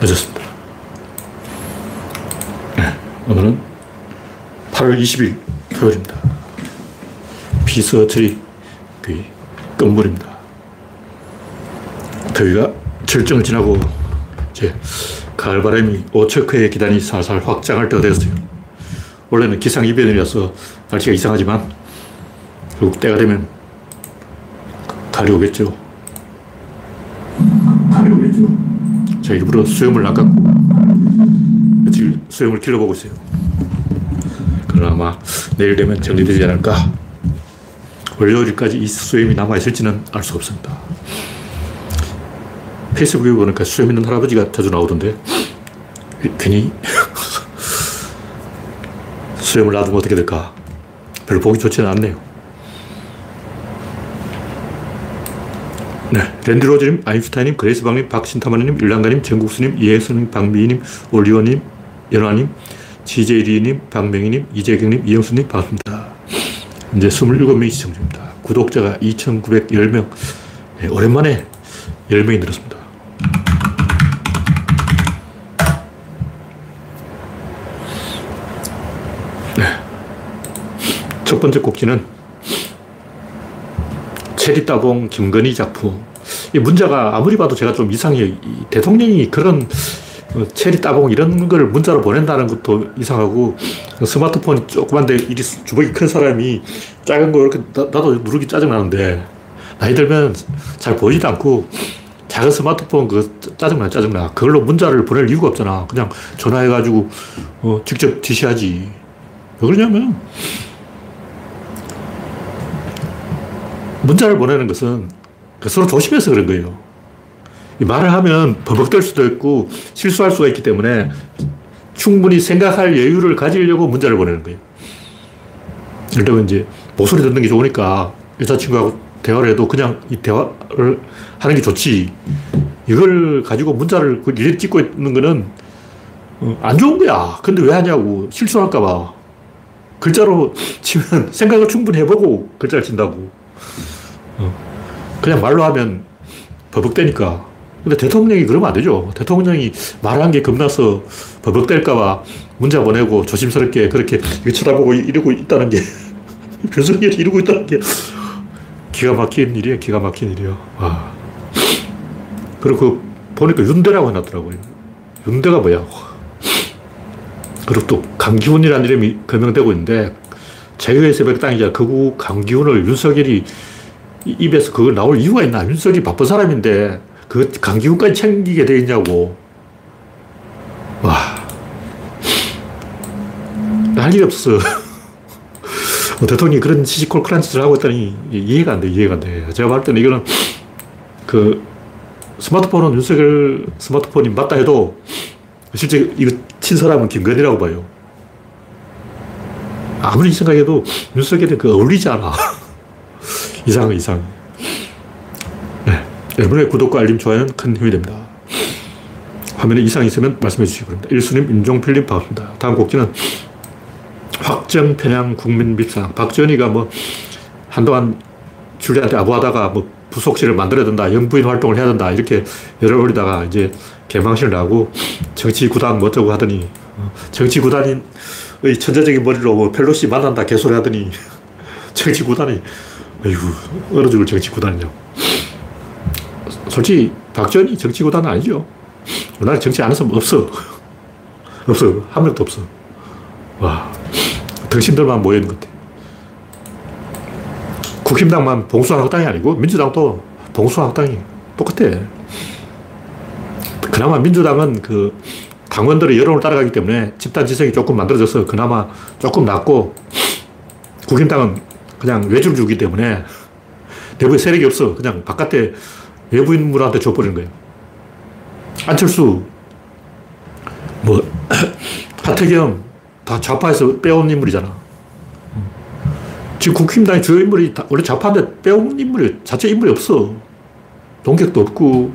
늦었습니다. 네, 오늘은 8월 20일 토요일입니다. 피서처리 그 끝물입니다. 더위가 절정을 지나고 이제 가을바람이 오척회의 기단이 살살 확장할 때가 되었어요. 원래는 기상이변이라서 날씨가 이상하지만 결국 때가 되면 가을이 오겠죠. 제가 일부러 수염을 안 깎고 며칠 수염을 길러보고 있어요. 그러나 아마 내일 되면 정리되지 않을까. 월요일까지 이 수염이 남아있을지는 알 수 없습니다. 페이스북에 보니까 수염 있는 할아버지가 자주 나오던데, 괜히 수염을 놔두면 어떻게 될까? 별로 보기 좋지는 않네요. 네. 랜드로즈님, 아인슈타인님, 그레이스방님, 박신타마님, 일랑가님, 정국수님, 이혜선님, 박미희님, 올리원님, 연화님, 지제리님, 박명희님, 이재경님, 이영수님, 반갑습니다. 이제 27명이 시청 중입니다. 구독자가 2,910명. 네, 오랜만에 10명이 늘었습니다. 네. 첫 번째 곡지는 체리 따봉 김건희 작품. 이 문자가 아무리 봐도 제가 좀 이상해요. 대통령이 그런 어, 체리 따봉 이런 걸 문자로 보낸다는 것도 이상하고 스마트폰이 조그만데 이리 주먹이 큰 사람이 작은 거 이렇게 나, 도 누르기 짜증나는데 나이 들면 잘 보이지도 않고 작은 스마트폰 그 짜증나 짜증나 그걸로 문자를 보낼 이유가 없잖아 그냥 전화해가지고 어, 직접 지시하지 왜 그러냐면 문자를 보내는 것은 그 서로 조심해서 그런 거예요 말을 하면 버벅될 수도 있고 실수할 수가 있기 때문에 충분히 생각할 여유를 가지려고 문자를 보내는 거예요. 예를 들면 이제 목소리 듣는 게 좋으니까 여자친구하고 대화를 해도 그냥 이 대화를 하는 게 좋지. 이걸 가지고 문자를 일일이 찍고 있는 거는 어, 안 좋은 거야. 근데 왜 하냐고. 실수할까봐. 글자로 치면 생각을 충분히 해보고 글자를 친다고. 어. 그냥 말로 하면 버벅대니까. 근데 대통령이 그러면 안 되죠. 대통령이 말한 게 겁나서 버벅댈까봐 문자 보내고 조심스럽게 그렇게 쳐다보고 이러고 있다는 게, 윤석열이 이러고 있다는 게 기가 막힌 일이에요. 기가 막힌 일이에요. 와. 그리고 보니까 윤대라고 해놨더라고요. 윤대가 뭐야. 그리고 또 강기훈이라는 이름이 거명되고 있는데 제거의 새벽 땅이자 극우 강기훈을 윤석열이 입에서 그걸 나올 이유가 있나? 윤석열이 바쁜 사람인데 그 강기훈까지 챙기게 돼 있냐고. 와. 할 일이 없어. 뭐 대통령이 그런 시시콜콜한 짓을 하고 있다니 이해가 안 돼, 이해가 안 돼. 제가 볼 때는 이거는 그 스마트폰은 윤석열 스마트폰이 맞다 해도 실제 이거 친 사람은 김건희라고 봐요. 아무리 생각해도 윤석열이 그 어울리지 않아. 이상해, 이상해. 여러분의 구독과 알림, 좋아요는 큰 힘이 됩니다. 화면에 이상이 있으면 말씀해 주시기 바랍니다. 1수님, 임종필님 반갑습니다. 다음 곡지는 확정 편향 국민 밉상. 박지원이가 뭐 한동안 줄리한테 아부하다가 뭐 부속실을 만들어야 된다, 영부인 활동을 해야 된다, 이렇게 열을 올리다가 이제 개망신을 나고 정치구단 뭐 어쩌고 하더니 어, 정치구단의 천재적인 머리로 뭐 펠로시 만난다 개소리 하더니 정치구단이 어이구 얼어 죽을 정치구단이냐고. 솔직히 박지원이 정치구단은 아니죠. 우리나라 정치 아는 사람 없어. 없어. 한 명도 없어. 와. 등신들만 모여있는 것 같아. 국힘당만 봉수학당이 아니고 민주당도 봉수학당이 똑같아. 그나마 민주당은 그 당원들의 여론을 따라가기 때문에 집단 지성이 조금 만들어져서 그나마 조금 낫고 국힘당은 그냥 외줄 주기 때문에 내부에 세력이 없어. 그냥 바깥에 외부인물한테 줘버리는 거예요. 안철수, 뭐, 하태경, 다 좌파에서 빼온 인물이잖아. 지금 국힘당의 주요 인물이 원래 좌파인데 빼온 인물이, 자체 인물이 없어. 동격도 없고,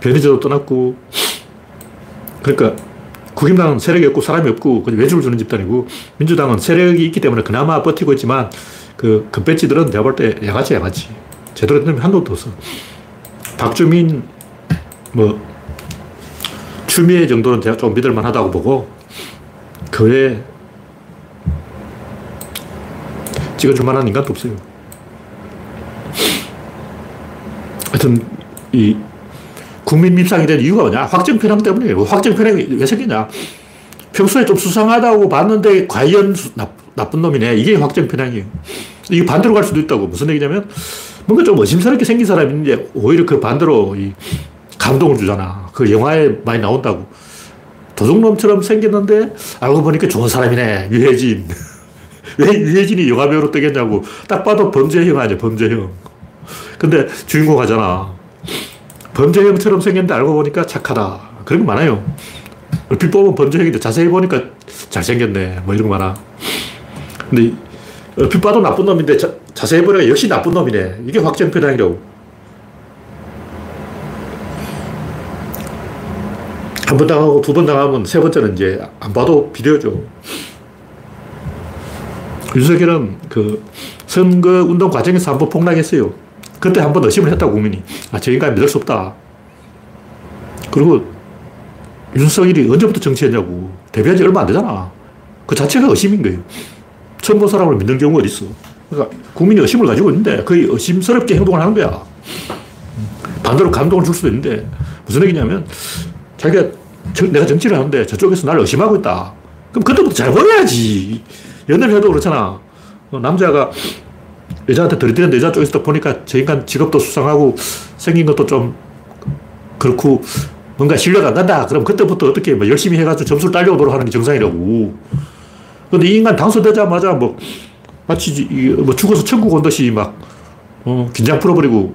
변희재도 떠났고. 그러니까, 국힘당은 세력이 없고 사람이 없고 외주를 주는 집단이고 민주당은 세력이 있기 때문에 그나마 버티고 있지만 그 금배지들은 내가 볼 때 양아치 양아치 제대로 된 놈이 한도 없어 박주민, 뭐, 추미애 정도는 제가 좀 믿을 만 하다고 보고, 그 외에 찍어줄 만한 인간도 없어요. 하여튼, 이, 국민 밉상이 된 이유가 뭐냐? 확정 편향 때문이에요. 확정 편향이 왜 생기냐? 평소에 좀 수상하다고 봤는데, 과연 수, 나, 나쁜 놈이네. 이게 확정 편향이에요. 이게 반대로 갈 수도 있다고. 무슨 얘기냐면, 뭔가 좀 의심스럽게 생긴 사람이 있는데, 오히려 그 반대로 이 감동을 주잖아. 그 영화에 많이 나온다고. 도둑놈처럼 생겼는데, 알고 보니까 좋은 사람이네. 유해진. 왜 유해진이 영화배우로 뜨겠냐고. 딱 봐도 범죄형 아니야, 범죄형. 근데 주인공 하잖아. 범죄형처럼 생겼는데 알고 보니까 착하다. 그런 거 많아요. 얼핏 보면 범죄형인데 자세히 보니까 잘생겼네. 뭐 이런 거 많아. 근데 얼핏 봐도 나쁜 놈인데 자, 자세히 보니까 역시 나쁜 놈이네. 이게 확정편향이라고. 한 번 당하고 두 번 당하면 세 번째는 이제 안 봐도 비디오죠. 윤석열은 그 선거 운동 과정에서 한 번 폭락했어요. 그때 한 번 의심을 했다고 국민이. 아, 저 인간 믿을 수 없다. 그리고 윤석열이 언제부터 정치했냐고. 데뷔한 지 얼마 안 되잖아. 그 자체가 의심인 거예요. 처음 본 사람을 믿는 경우가 어딨어. 그러니까 국민이 의심을 가지고 있는데 거의 의심스럽게 행동을 하는 거야. 반대로 감동을 줄 수도 있는데 무슨 얘기냐면 자기가 저, 내가 정치를 하는데 저쪽에서 나를 의심하고 있다. 그럼 그때부터 잘 보여야지. 연애를 해도 그렇잖아. 어, 남자가 여자한테 들이대는 여자 쪽에서 보니까 저 인간 직업도 수상하고 생긴 것도 좀 그렇고 뭔가 신뢰가 안 간다. 그럼 그때부터 어떻게 뭐 열심히 해가지고 점수를 딸려오도록 하는 게 정상이라고. 근데 이 인간 당선되자마자 뭐 마치 뭐 죽어서 천국 온 듯이 막 어, 긴장 풀어버리고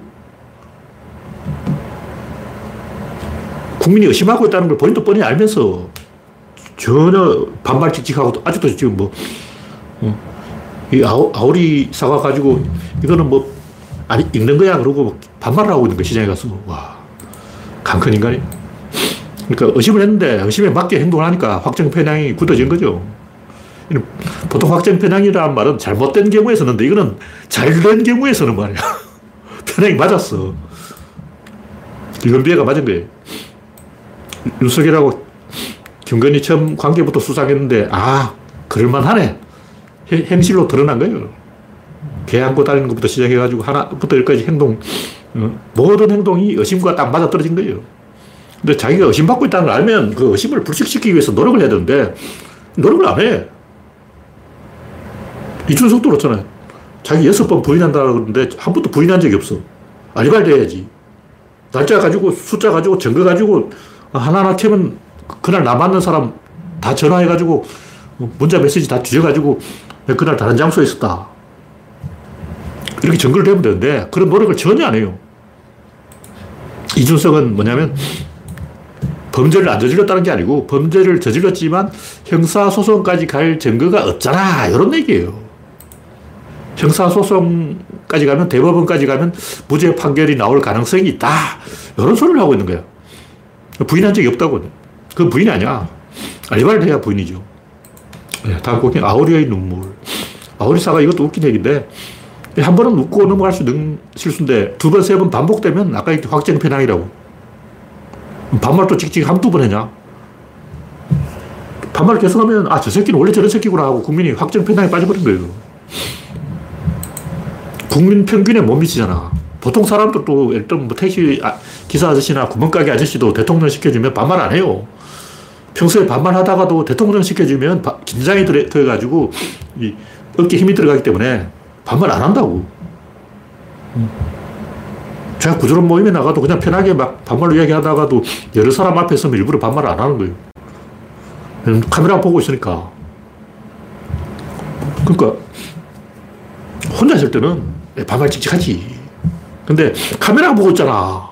국민이 의심하고 있다는 걸 본인도 뻔히 알면서 전혀 반말 찍찍하고 아직도 지금 뭐 어, 이 아우, 리 사과 가지고 이거는 뭐, 아니, 읽는 거야. 그러고 반말을 하고 있는 거 시장에 가서. 와, 강큰 인간이. 그러니까 의심을 했는데 의심에 맞게 행동을 하니까 확정 편향이 굳어진 거죠. 보통 확정 편향이라는 말은 잘못된 경우에 쓰는데 이거는 잘된 경우에 쓰는 말이야. 편향이 맞았어. 이건비가 맞은 거예요. 윤석열하고 김건희 처음 관계부터 수상했는데, 아, 그럴만하네. 행실로 드러난 거예요. 개 안고 다니는 것부터 시작해가지고 하나부터 열까지 행동, 어, 모든 행동이 의심과 딱 맞아 떨어진 거예요. 근데 자기가 의심받고 있다는 걸 알면 그 의심을 불식시키기 위해서 노력을 해야 되는데 노력을 안 해. 이준석도 그렇잖아요. 자기 여섯 번 부인한다 그러는데 한 번도 부인한 적이 없어. 알리바이를 해야지. 날짜 가지고 숫자 가지고 증거 가지고 하나하나 캐면 그날 나 맞는 사람 다 전화해가지고 문자 메시지 다 뒤져가지고 그날 다른 장소에 있었다. 이렇게 증거를 대면 되는데 그런 노력을 전혀 안 해요. 이준석은 뭐냐면 범죄를 안 저질렀다는 게 아니고 범죄를 저질렀지만 형사소송까지 갈 증거가 없잖아. 이런 얘기예요. 형사소송까지 가면 대법원까지 가면 무죄 판결이 나올 가능성이 있다. 이런 소리를 하고 있는 거야. 부인한 적이 없다고. 그 부인이 아니야. 알리바이를 해야 부인이죠. 네, 다음 곡은 아우리의 눈물. 아우리사가 이것도 웃긴 얘기인데, 한 번은 웃고 넘어갈 수 있는 실수인데, 두 번, 세 번 반복되면 아까 확정 편향이라고. 반말도 찍찍 한두 번 했냐? 반말을 계속하면, 아, 저 새끼는 원래 저런 새끼구나 하고 국민이 확정 편향에 빠져버린 거예요. 국민 평균에 못 미치잖아. 보통 사람들도, 들면 뭐 택시 아, 기사 아저씨나 구멍가게 아저씨도 대통령 시켜주면 반말 안 해요. 평소에 반말하다가도 대통령 시켜주면 긴장이 들어가지고 이 어깨 힘이 들어가기 때문에 반말 안 한다고. 제가 구조론 모임에 나가도 그냥 편하게 막 반말로 이야기하다가도 여러 사람 앞에 서면 일부러 반말을 안 하는 거예요. 카메라 보고 있으니까. 그러니까 혼자 있을 때는 반말 칙칙하지. 근데 카메라 보고 있잖아.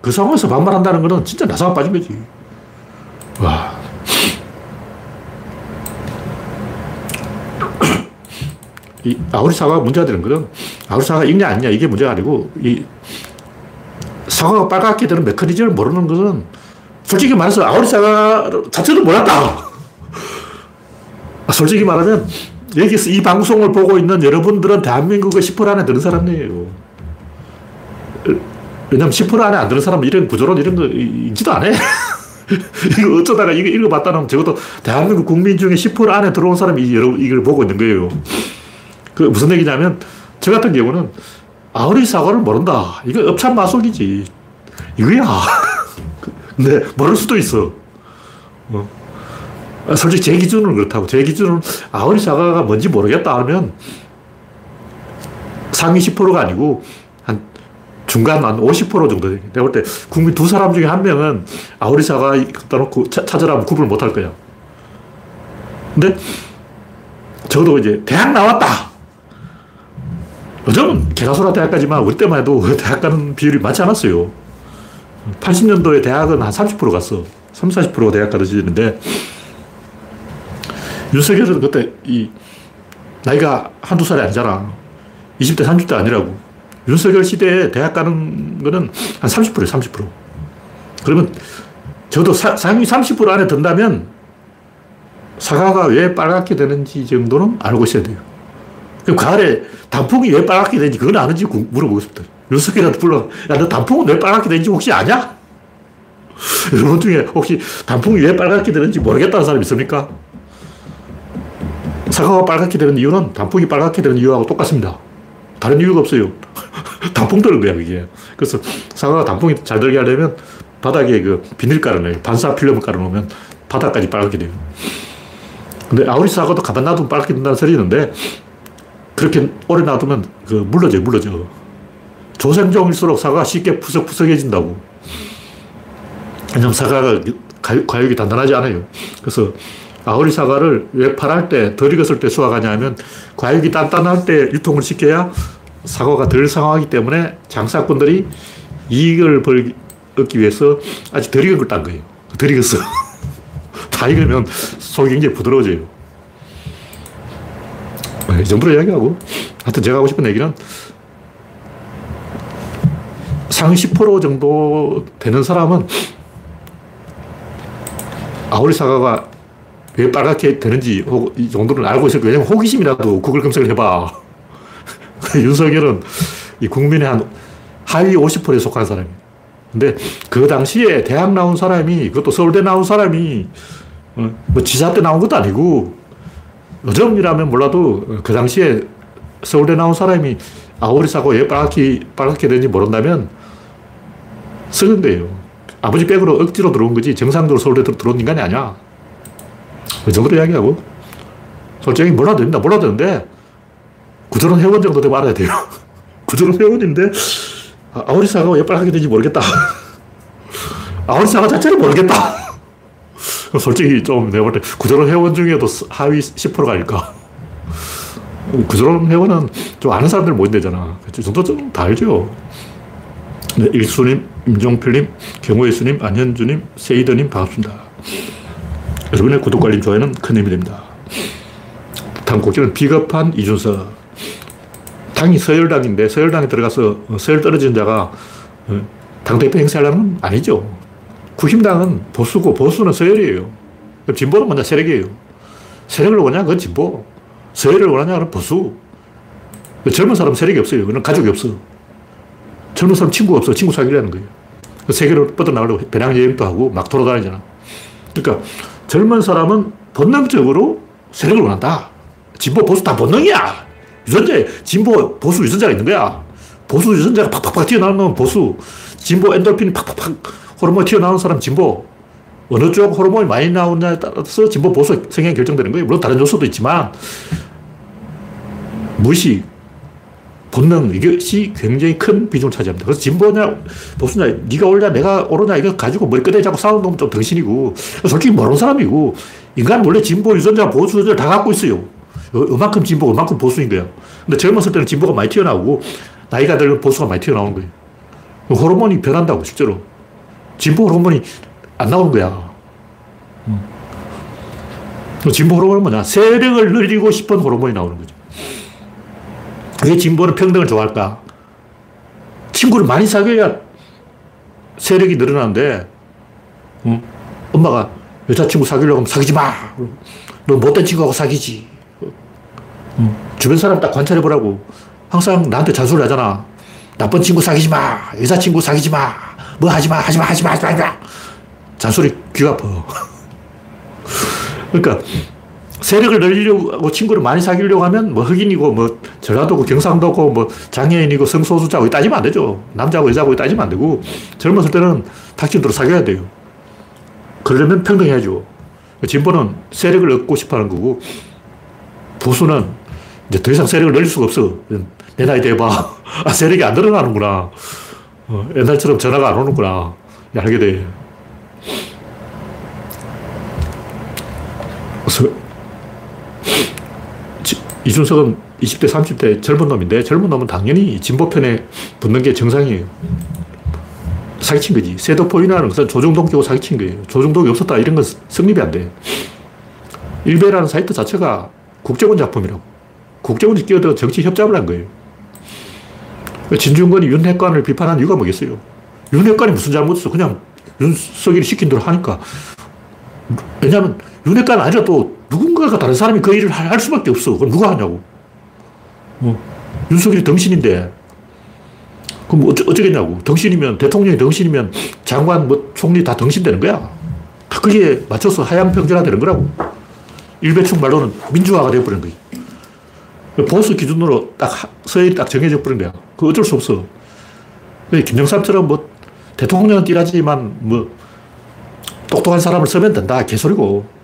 그 상황에서 반말한다는 거는 진짜 나사가 빠진 거지. 와. 이 아우리 사과가 문제가 되는 거는 아우리 사과가 있냐 아니냐 이게 문제가 아니고 이 사과가 빨갛게 되는 메커니즘을 모르는 것은 솔직히 말해서 아우리 사과 자체도 몰랐다. 아, 솔직히 말하면 여기서 이 방송을 보고 있는 여러분들은 대한민국의 10% 안에 드는 사람이에요. 왜냐면 10% 안에 안 드는 사람은 이런 구조론 이런 거안 해. 이거 어쩌다가 이거 읽어봤다는 적어도 대한민국 국민 중에 10% 안에 들어온 사람이 여러분 이걸 보고 있는 거예요. 그 무슨 얘기냐면 저 같은 경우는 아우리 사과를 모른다. 이거 업참 마속이지. 이거야. 근데 모를 수도 있어. 어. 솔직히 제 기준은 그렇다고. 제 기준은 아우리 사과가 뭔지 모르겠다 하면 상위 10%가 아니고 한 중간 한 50% 정도. 내가 볼 때 국민 두 사람 중에 한 명은 아우리 사과 갖다 놓고 찾으라면 구분을 못 할 거야. 근데 적어도 이제 대학 나왔다. 요즘은 개가소라 대학까지만 우리 때만 해도 대학 가는 비율이 많지 않았어요. 80년도에 대학은 한 30% 갔어. 30, 40%가 대학 가르치는데 윤석열은 그때 이 나이가 한두 살이 아니잖아. 20대, 30대 아니라고. 윤석열 시대에 대학 가는 거는 한 30%예요, 30%. 그러면 저도 사, 상위 30% 안에 든다면 사과가 왜 빨갛게 되는지 정도는 알고 있어야 돼요. 그럼 가을에 단풍이 왜 빨갛게 되는지 그건 아는지 물어보겠습니다. 윤석열한테 불러, 야, 너 단풍은 왜 빨갛게 되는지 혹시 아냐? 여러분 중에 혹시 단풍이 왜 빨갛게 되는지 모르겠다는 사람 있습니까? 사과가 빨갛게 되는 이유는 단풍이 빨갛게 되는 이유하고 똑같습니다. 다른 이유가 없어요. 단풍 들은 거야, 그게. 그래서 사과가 단풍이 잘 들게 하려면 바닥에 그 비닐 깔아놔요. 반사 필름을 깔아놓으면 바닥까지 빨갛게 돼요. 근데 아우리 사과도 가만 놔두면 빨갛게 된다는 소리 있는데 그렇게 오래 놔두면 그 물러져요, 물러져. 조생종일수록 사과가 쉽게 푸석푸석해진다고. 왜냐면 사과가 과육이 단단하지 않아요. 그래서 아우리 사과를 왜 팔할 때, 덜 익었을 때 수확하냐 하면 과육이 단단할 때 유통을 시켜야 사과가 덜 상하기 때문에 장사꾼들이 이익을 벌, 얻기 위해서 아직 덜 익은 걸 딴 거예요. 덜 익었어. 다 익으면 속이 굉장히 부드러워져요. 네, 이 정도로 이야기하고. 하여튼 제가 하고 싶은 얘기는 상위 10% 정도 되는 사람은 아우리 사과가 왜 빨갛게 되는지 이 정도는 알고 있을 거예요. 왜냐면 호기심이라도 구글 검색을 해봐. 윤석열은 이 국민의 한 하위 50%에 속한 사람이에요. 근데 그 당시에 대학 나온 사람이, 그것도 서울대 나온 사람이, 어, 뭐 지사 때 나온 것도 아니고, 요즘이라면 몰라도 그 당시에 서울대 나온 사람이 아오리 사고 왜 빨갛게, 빨갛게 되는지 모른다면 썩은 거예요. 아버지 백으로 억지로 들어온 거지 정상적으로 서울대 들어온 인간이 아니야. 그 정도로 이야기하고. 솔직히 몰라도 됩니다. 몰라도 되는데, 구조론 회원 정도 되면 알아야 돼요. 구조론 회원인데, 아, 아오리사가 왜 빨갛게 되는지 모르겠다. 아오리사가 자체를 모르겠다. 솔직히 좀 내가 볼 때 구조론 회원 중에도 하위 10%가 아닐까. 구조론 회원은 좀 아는 사람들 모인대잖아. 그 정도 좀 다 알죠. 네, 일수님, 임종필님, 경호예수님, 안현주님, 세이더님 반갑습니다. 여러분의 구독과 알림, 좋아요는 큰 힘이 됩니다. 다음 곡지는 비겁한 이준석. 당이 서열당인데 서열당에 들어가서 서열 떨어진 자가 어, 당대표 행사하려는 건 아니죠. 국힘당은 보수고 보수는 서열이에요. 진보는 먼저 세력이에요. 세력을 원하냐? 그건 진보. 서열을 원하냐? 그건 보수. 젊은 사람은 세력이 없어요. 그는 가족이 없어. 젊은 사람 친구가 없어. 친구 사귀려 는 거예요. 세계로 뻗어나가려고 배낭여행도 하고 막 돌아다니잖아. 그러니까 젊은 사람은 본능적으로 세력을 원한다. 진보, 보수 다 본능이야. 유전자에 진보, 보수 유전자가 있는 거야. 보수 유전자가 팍팍팍 튀어나오는 건 보수. 진보 엔돌핀이 팍팍팍 호르몬 튀어나오는 사람 진보. 어느 쪽 호르몬이 많이 나오냐에 따라서 진보, 보수 성향이 결정되는 거예요. 물론 다른 요소도 있지만 무의식, 본능 이것이 굉장히 큰 비중을 차지합니다. 그래서 진보냐 보수냐 네가 옳냐 내가 옳으냐 이거 가지고 머리 끝에 잡고 싸우는 놈은 좀 덩신이고 솔직히 모르는 사람이고 인간 원래 진보 유전자 보수 유전자 다 갖고 있어요. 이만큼 진보 이만큼 보수인 거야. 근데 젊었을 때는 진보가 많이 튀어나오고 나이가 들면 보수가 많이 튀어나오는 거예요. 호르몬이 변한다고 실제로. 진보 호르몬이 안 나오는 거야. 음. 진보 호르몬은 뭐냐? 세력을 늘리고 싶은 호르몬이 나오는 거죠. 왜 진보는 평등을 좋아할까? 친구를 많이 사귀어야 세력이 늘어나는데, 응? 엄마가 여자친구 사귀려고 하면 사귀지 마! 너 못된 친구하고 사귀지. 응? 주변 사람 딱 관찰해보라고. 항상 나한테 잔소리 하잖아. 나쁜 친구 사귀지 마! 여자친구 사귀지 마! 뭐 하지 마! 하지 마! 하지 마! 하지 마! 잔소리 귀가 아파. 그러니까 세력을 늘리려고 친구를 많이 사귀려고 하면 뭐 흑인이고 뭐 전라도고 경상도고 뭐 장애인이고 성소수자고 따지면 안 되죠. 남자고 여자고 따지면 안 되고 젊었을 때는 탁진도로 사귀어야 돼요. 그러려면 평등해야죠. 진보는 세력을 얻고 싶어 하는 거고 보수는 이제 더 이상 세력을 늘릴 수가 없어. 내 나이 돼봐. 아, 세력이 안 늘어나는구나. 어, 옛날처럼 전화가 안 오는구나. 알게 돼. 그래서 이준석은 20대, 30대 젊은 놈인데 젊은 놈은 당연히 진보편에 붙는 게 정상이에요. 사기친 거지. 세도포인이라는 것은 조중동 끼고 사기친 거예요. 조중동이 없었다 이런 건 성립이 안 돼. 일베라는 사이트 자체가 국정원 작품이라고. 국정원이 끼어들어 정치 협잡을 한 거예요. 진중권이 윤핵관을 비판한 이유가 뭐겠어요? 윤핵관이 무슨 잘못했어? 그냥 윤석열이 시킨 대로 하니까. 왜냐하면 윤핵관 아니라도 누군가가 다른 사람이 그 일을 할 수밖에 없어. 그럼 누가 하냐고. 어, 윤석열이 덩신인데. 그럼 어쩌, 어쩌겠냐고. 덩신이면, 대통령이 덩신이면 장관, 뭐, 총리 다 덩신되는 거야. 다 거기에 맞춰서 하향 평준화 되는 거라고. 일배충 말로는 민주화가 되어버린 거야. 보수 기준으로 딱 서열이 딱 정해져 버린 거야. 그 어쩔 수 없어. 김정삼처럼 뭐 대통령은 띠라지만 뭐 똑똑한 사람을 쓰면 된다. 개소리고.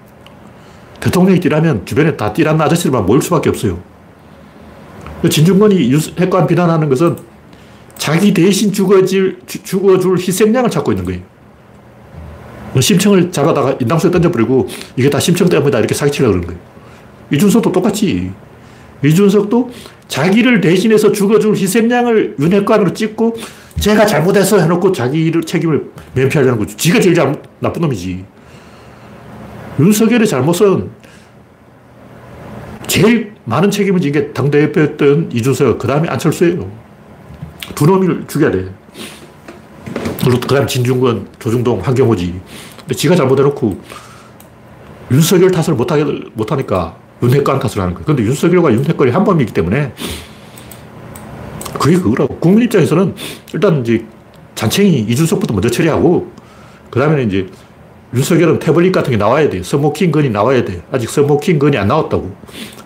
대통령이 띠라면 주변에 다 띠란 아저씨들만 모일 수밖에 없어요. 진중권이 핵관 비난하는 것은 자기 대신 죽어질, 죽어줄 희생양을 찾고 있는 거예요. 뭐 심청을 잡아다가 인당수에 던져버리고 이게 다 심청 때문이다 이렇게 사기치려고 그러는 거예요. 이준석도 똑같이. 이준석도 자기를 대신해서 죽어줄 희생양을 윤핵관으로 찍고 제가 잘못해서 해놓고 자기 책임을 면피하려는 거죠. 지가 제일 잘, 나쁜 놈이지. 윤석열의 잘못은 제일 많은 책임을 진 게 당대표였던 이준석, 그 다음에 안철수예요. 두 놈을 죽여야 돼. 그리고 그 다음 진중권, 조중동, 황경호지. 근데 지가 잘못해놓고 윤석열 탓을 못하게, 못하니까 윤핵관 탓을 하는 거예요. 근데 윤석열과 윤핵관이 한 몸이기 때문에 그게 그거라고. 국민 입장에서는 일단 이제 잔챙이 이준석부터 먼저 처리하고 그 다음에 이제 윤석열은 태블릿 같은 게 나와야 돼요. smoking gun이 나와야 돼. 아직 smoking gun이 안 나왔다고.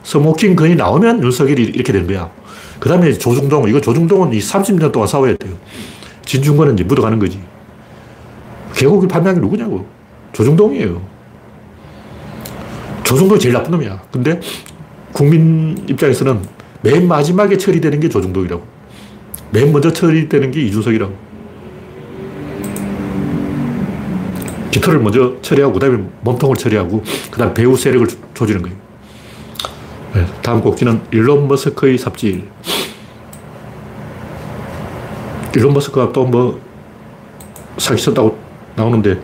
smoking gun이 나오면 윤석열이 이렇게 된 거야. 그 다음에 조중동, 이거 조중동은 이 30년 동안 싸워야 돼요. 진중권은 이제 묻어가는 거지. 개고기 게 누구냐고. 조중동이에요. 조중동이 제일 나쁜 놈이야. 근데 국민 입장에서는 맨 마지막에 처리되는 게 조중동이라고. 맨 먼저 처리되는 게 이준석이라고. 깃털을 먼저 처리하고, 그 다음에 몸통을 처리하고, 그 다음 배후 세력을 조지는 거예요. 네, 다음 곡지는 일론 머스크의 삽질. 일론 머스크가 또 뭐 사기 쳤다고 나오는데,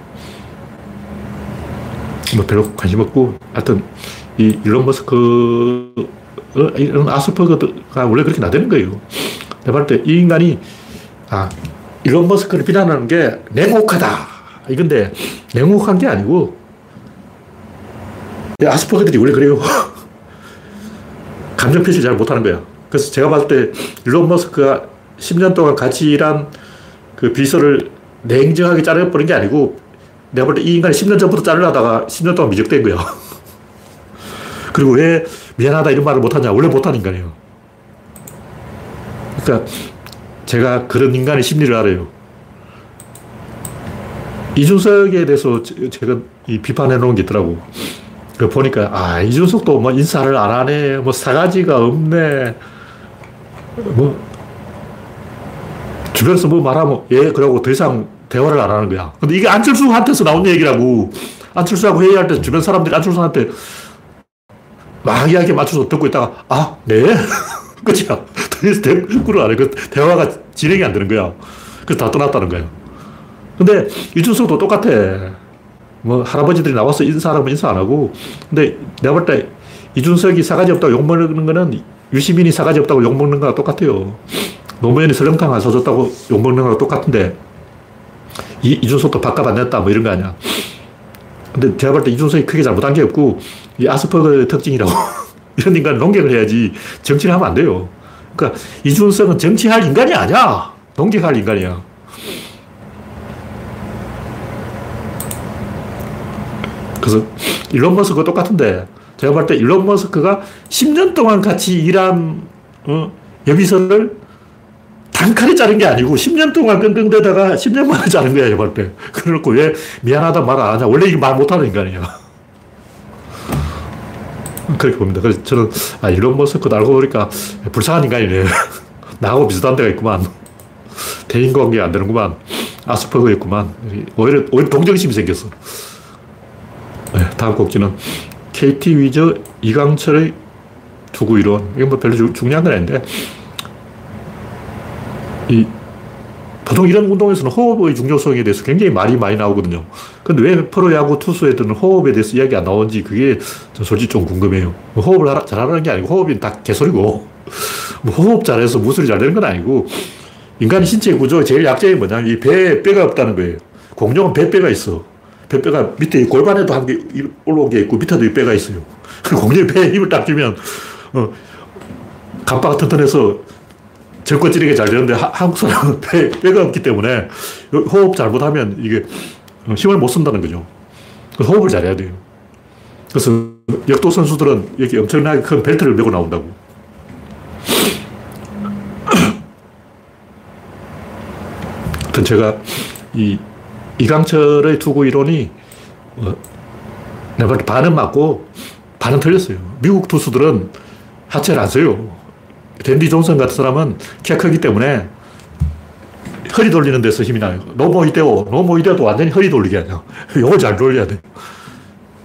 뭐 별로 관심 없고, 하여튼, 이 일론 머스크, 어, 이런 아스퍼거가 원래 그렇게 나대는 거예요. 내가 볼때 이 인간이, 아, 일론 머스크를 비난하는 게 냉혹하다. 이건데, 냉혹한 게 아니고, 아스퍼거들이 원래 그래요. 감정 표시 잘 못하는 거야. 그래서 제가 봤을 때 일론 머스크가 10년 동안 같이 일한 그 비서를 냉정하게 자르버린 게 아니고 내가 볼 때 이 인간이 10년 전부터 자르려다가 10년 동안 미적된 거야. 그리고 왜 미안하다 이런 말을 못하냐. 원래 못하는 인간이에요. 그러니까 제가 그런 인간의 심리를 알아요. 이준석에 대해서 제가 이 비판해 놓은 게 있더라고. 그 보니까, 아, 이준석도 뭐 인사를 안 하네. 뭐 사가지가 없네. 뭐, 주변에서 뭐 말하면, 예, 그러고 더 이상 대화를 안 하는 거야. 근데 이게 안철수한테서 나온 얘기라고. 안철수하고 회의할 때 주변 사람들이 안철수한테 막 이야기 맞춰서 듣고 있다가, 아, 네. 끝이야. 더 이상 대꾸를 안 해. 그 대화가 진행이 안 되는 거야. 그래서 다 떠났다는 거야. 근데 이준석도 똑같아. 뭐 할아버지들이 나와서 인사하라면 인사 안 하고. 근데 내가 볼 때 이준석이 사가지 없다고 욕먹는 거는 유시민이 사가지 없다고 욕먹는 거랑 똑같아요. 노무현이 설렁탕 안 사줬다고 욕먹는 거랑 똑같은데 이, 이준석도 밥값 안 냈다 뭐 이런 거 아니야. 근데 제가 볼 때 이준석이 크게 잘못한 게 없고 이 아스퍼거의 특징이라고. 이런 인간 농객을 해야지 정치를 하면 안 돼요. 그러니까 이준석은 정치할 인간이 아니야. 농객할 인간이야. 그래서 일론 머스크가 똑같은데 제가 볼 때 일론 머스크가 10년 동안 같이 일한 어, 여비선을 단칼에 자른 게 아니고 10년 동안 끙끙대다가 10년 만에 자른 거야, 제가 볼 때. 그래놓고 왜 미안하다 말 안 하냐. 원래 이게 말 못하는 인간이야. 그렇게 봅니다. 그래서 저는, 아, 일론 머스크 알고 보니까 불쌍한 인간이네. 나하고 비슷한 데가 있구만. 대인관계 안 되는구만. 아스퍼거 있구만. 오히려, 오히려 동정심이 생겼어. 네, 다음 곡지는 KT 위저 이강철의 투구 이론. 이건 뭐 별로 주, 중요한 건 아닌데, 이, 보통 이런 운동에서는 호흡의 중요성에 대해서 굉장히 말이 많이 나오거든요. 근데 왜 프로야구 투수 애들은 호흡에 대해서 이야기 안 나오는지 그게 솔직히 좀 궁금해요. 뭐 호흡을 잘하는 게 아니고 호흡이 다 개소리고, 뭐 호흡 잘해서 무술이 잘 되는 건 아니고, 인간의 신체 구조의 제일 약점이 뭐냐면 이 배에 뼈가 없다는 거예요. 공룡은 배뼈가 있어. 배뼈가 밑에 골반에도 한 개 올라온 게 있고 밑에도 뼈가 있어요. 공룡이 배에 힘을 딱 주면 어, 갑바가 튼튼해서 절권 찌르게 잘 되는데 하, 한국 사람은 배, 뼈가 없기 때문에 호흡 잘못하면 이게 힘을 못 쓴다는 거죠. 호흡을 잘해야 돼요. 그래서 역도 선수들은 여기 엄청나게 큰 벨트를 메고 나온다고. 제가 이 이강철의 투구 이론이 어, 내가 반은 맞고 반은 틀렸어요. 미국 투수들은 하체를 안 써요. 댄디 존슨 같은 사람은 키가 크기 때문에 허리 돌리는 데서 힘이 나요. 노모 이데오, 노모 이데오도 완전히 허리 돌리게 아니야. 요걸 잘 돌려야 돼.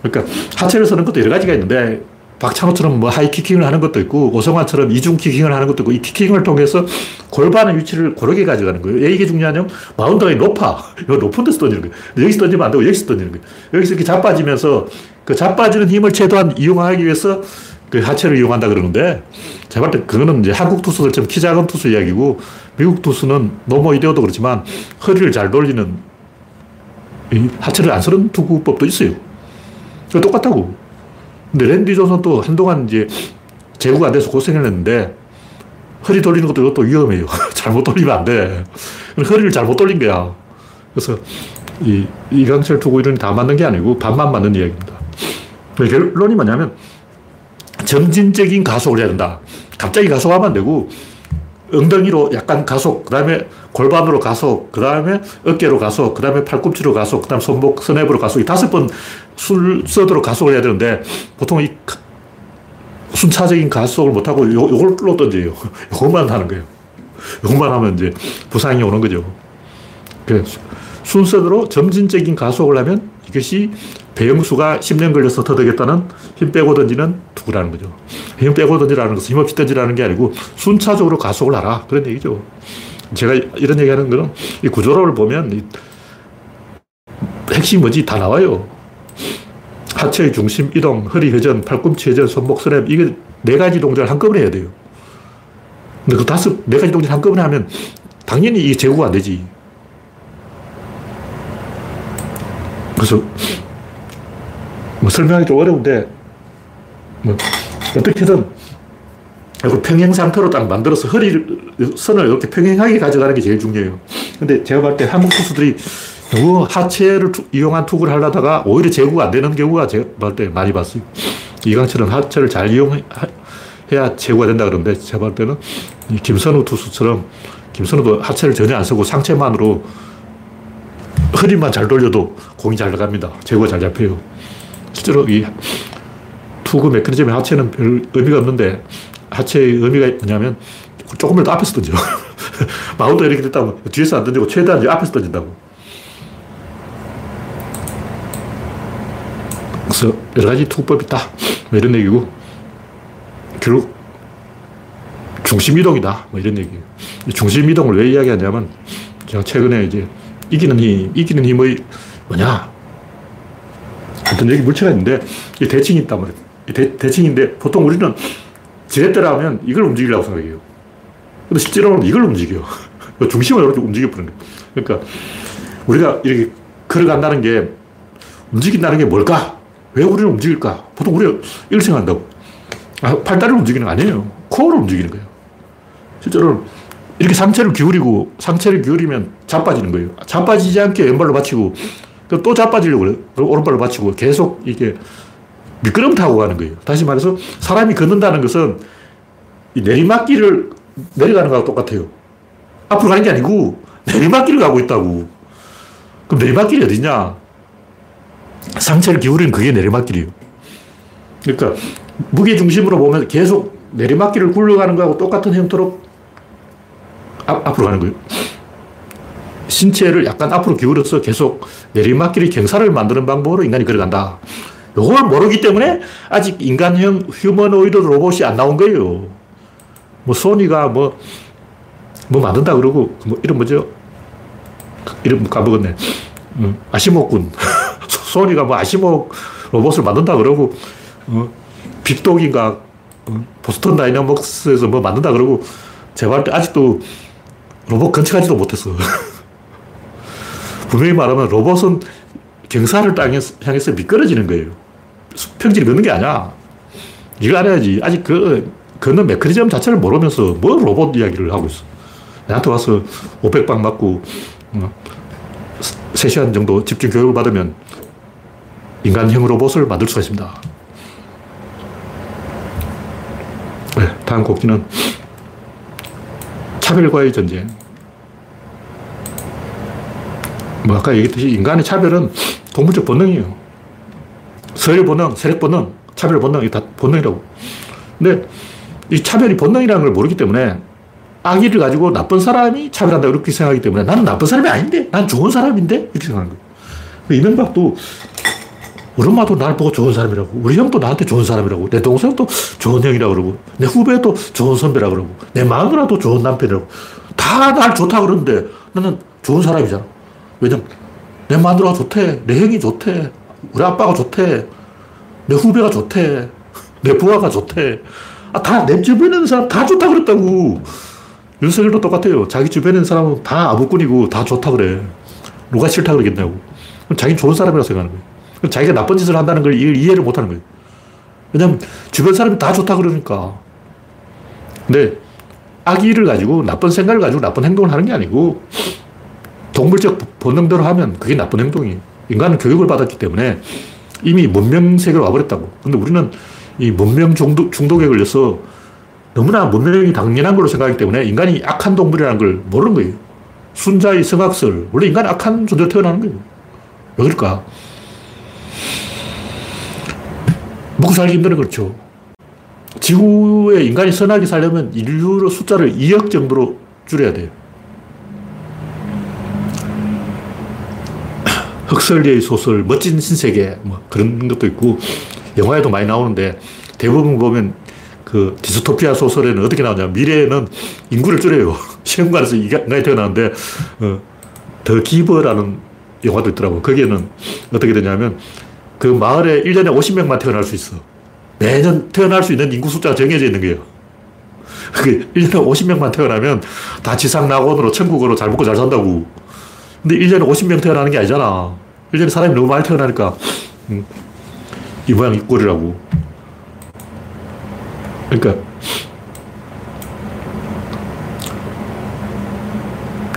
그러니까 하체를 쓰는 것도 여러 가지가 있는데 박찬호처럼 뭐 하이키킹을 하는 것도 있고 오성환처럼 이중키킹을 하는 것도 있고 이 키킹을 통해서 골반의 위치를 고르게 가져가는 거예요. 왜 이게 중요하냐면 마운드가 높아. 이 높은 데서 던지는 거예요. 여기서 던지면 안 되고 여기서 던지는 거예요. 여기서 이렇게 자빠지면서 그 자빠지는 힘을 최대한 이용하기 위해서 그 하체를 이용한다 그러는데 제가 볼때 그거는 이제 한국 투수들처럼 키 작은 투수 이야기고 미국 투수는 노모 이데오도 그렇지만 허리를 잘 돌리는 하체를 안 쓰는 투구법도 있어요. 똑같다고. 근데 랜디 존슨도 한동안 이제 제구가 안 돼서 고생을 했는데 허리 돌리는 것도 이것도 위험해요. 잘못 돌리면 안 돼. 허리를 잘못 돌린 거야. 그래서 이 이강철 투구 이론이 다 맞는 게 아니고 반만 맞는 이야기입니다. 결론이 뭐냐면 점진적인 가속을 해야 된다. 갑자기 가속하면 안 되고 엉덩이로 약간 가속, 그 다음에 골반으로 가속, 그 다음에 어깨로 가속, 그 다음에 팔꿈치로 가속, 그 다음 손목, 스냅으로 가속, 이 다섯 번 순서대로 가속을 해야 되는데 보통 이 순차적인 가속을 못하고 요, 요걸로 던져요. 요것만 하는 거예요. 요것만 하면 이제 부상이 오는 거죠. 순서대로 점진적인 가속을 하면 이것이 배영수가 10년 걸려서 터득했다는 힘 빼고 던지는 투구라는 거죠. 힘 빼고 던지라는 것은 힘없이 던지라는 게 아니고 순차적으로 가속을 하라. 그런 얘기죠. 제가 이런 얘기 하는 거는 이 구조론을 보면 핵심이 뭐지 다 나와요. 하체의 중심 이동, 허리 회전, 팔꿈치 회전, 손목 스냅, 이게 네 가지 동작을 한꺼번에 해야 돼요. 근데 그 다섯, 네 가지 동작을 한꺼번에 하면 당연히 이게 제구가 안 되지. 그래서 뭐 설명하기 좀 어려운데 뭐 어떻게든 이걸 평행 상태로 딱 만들어서 허리를 선을 이렇게 평행하게 가져가는 게 제일 중요해요. 근데 제가 볼 때 한국 투수들이 너무 하체를 투, 이용한 투구를 하려다가 오히려 제구가 안 되는 경우가 제가 볼때 많이 봤어요. 이강철은 하체를 잘 이용해야 제구가 된다 그러는데 제가 볼 때는 김선우 투수처럼 김선우도 하체를 전혀 안 쓰고 상체만으로 허리만 잘 돌려도 공이 잘 나갑니다. 제구가 잘 잡혀요. 실제로 이 투구 메커니즘의 하체는 별 의미가 없는데 하체의 의미가 뭐냐면 더 앞에서 던져. 마운드 이렇게 됐다면 뒤에서 안 던지고 최대한 앞에서 던진다고. 그래서 여러 가지 투구법이 있다. 뭐 이런 얘기고. 결국 중심 이동이다. 뭐 이런 얘기예요. 중심 이동을 왜 이야기하냐면 제가 최근에 이제 이기는 힘, 이기는 힘의 뭐냐. 어떤 여기 물체가 있는데 이 대칭이 있단 말이에요. 이 대, 대칭인데 보통 우리는 지렛대라 하면 이걸 움직이려고 생각해요. 근데 실제로는 이걸 움직여. 중심을 이렇게 움직여버리는 거예요. 그러니까 우리가 이렇게 걸어간다는 게 움직인다는 게 뭘까? 왜 우리는 움직일까? 보통 우리가 이걸 생각한다고. 아, 팔다리를 움직이는 거 아니에요. 코어를 움직이는 거예요. 실제로는 이렇게 상체를 기울이고 상체를 기울이면 자빠지는 거예요. 자빠지지 않게 왼발로 받치고 그럼 또 자빠지려고 그래. 오른발을 받치고 계속 이게 미끄럼 타고 가는 거예요. 다시 말해서 사람이 걷는다는 것은 내리막길을 내려가는 거하고 똑같아요. 앞으로 가는 게 아니고 내리막길을 가고 있다고. 그럼 내리막길이 어디냐? 상체를 기울이는 그게 내리막길이에요. 그러니까 무게 중심으로 보면 계속 내리막길을 굴러가는 거하고 똑같은 형태로 앞, 앞으로 가는 거예요. 신체를 약간 앞으로 기울여서 계속 내리막길의 경사를 만드는 방법으로 인간이 걸어간다. 이걸 모르기 때문에 아직 인간형 휴머노이드 로봇이 안 나온 거예요. 뭐 소니가 뭐, 뭐 만든다 그러고, 뭐 이름 뭐죠? 이름 까먹었네. 음, 아시모군. 소니가 뭐 아시모 로봇을 만든다 그러고, 어, 빅독인가, 어, 보스턴 다이너믹스에서 뭐 만든다 그러고, 제발 아직도 로봇 건축하지도 못했어. 분명히 말하면 로봇은 경사를 땅에 향해서 미끄러지는 거예요. 평지를 걷는 게 아니야. 이걸 알아야지. 아직 그 걷는 메커니즘 자체를 모르면서 뭐 로봇 이야기를 하고 있어. 나한테 와서 500방 맞고 3시간 어, 정도 집중 교육을 받으면 인간형 로봇을 만들 수가 있습니다. 네, 다음 곡지는 차별과의 전쟁. 뭐 아까 얘기했듯이 인간의 차별은 동물적 본능이에요. 서열 본능, 세력 본능, 차별 본능, 이다 본능이라고. 근데 이 차별이 본능이라는 걸 모르기 때문에 악의를 가지고 나쁜 사람이 차별한다 이렇게 생각하기 때문에 나는 나쁜 사람이 아닌데 난 좋은 사람인데 이렇게 생각하는 거예요. 그 이명박도 우리 엄마도 나를 보고 좋은 사람이라고 우리 형도 나한테 좋은 사람이라고 내 동생도 좋은 형이라고 그러고 내 후배도 좋은 선배라고 그러고 내 마누라도 좋은 남편이라고 다 날 좋다 그러는데 나는 좋은 사람이잖아. 왜냐면 내 마누라가 좋대. 내 형이 좋대. 우리 아빠가 좋대. 내 후배가 좋대. 내 부하가 좋대. 아, 다 내 주변에 있는 사람 다 좋다 그랬다고. 윤석열도 똑같아요. 자기 주변에 있는 사람은 다 아부꾼이고 다 좋다 그래. 누가 싫다 그러겠냐고. 자기는 좋은 사람이라고 생각하는 거예요. 그럼 자기가 나쁜 짓을 한다는 걸 이해를 못 하는 거예요. 왜냐면 주변 사람이 다 좋다 그러니까. 근데 악의를 가지고 나쁜 생각을 가지고 나쁜 행동을 하는 게 아니고 동물적 본능대로 하면 그게 나쁜 행동이에요. 인간은 교육을 받았기 때문에 이미 문명 세계로 와버렸다고. 근데 우리는 이 문명 중독, 중독에 걸려서 너무나 문명이 당연한 걸로 생각하기 때문에 인간이 악한 동물이라는 걸 모르는 거예요. 순자의 성악설. 원래 인간은 악한 존재로 태어나는 거예요. 왜 그럴까? 먹고 살기 힘든 그렇죠. 지구에 인간이 선하게 살려면 인류의 숫자를 2억 정도로 줄여야 돼요. 흑설리의 소설, 멋진 신세계, 뭐 그런 것도 있고, 영화에도 많이 나오는데, 대부분 보면 그 디스토피아 소설에는 어떻게 나오냐. 미래에는 인구를 줄여요. 시험관에서 인간이 태어나는데, 어, 더 기버라는 영화도 있더라고. 거기에는 어떻게 되냐면, 그 마을에 1년에 50명만 태어날 수 있어. 매년 태어날 수 있는 인구 숫자가 정해져 있는 거예요. 그 1년에 50명만 태어나면 다 지상 낙원으로 천국으로 잘 먹고 잘 산다고. 근데 1년에 50명 태어나는 게 아니잖아. 1년에 사람이 너무 많이 태어나니까, 음, 이 모양 이 꼴이라고. 그러니까,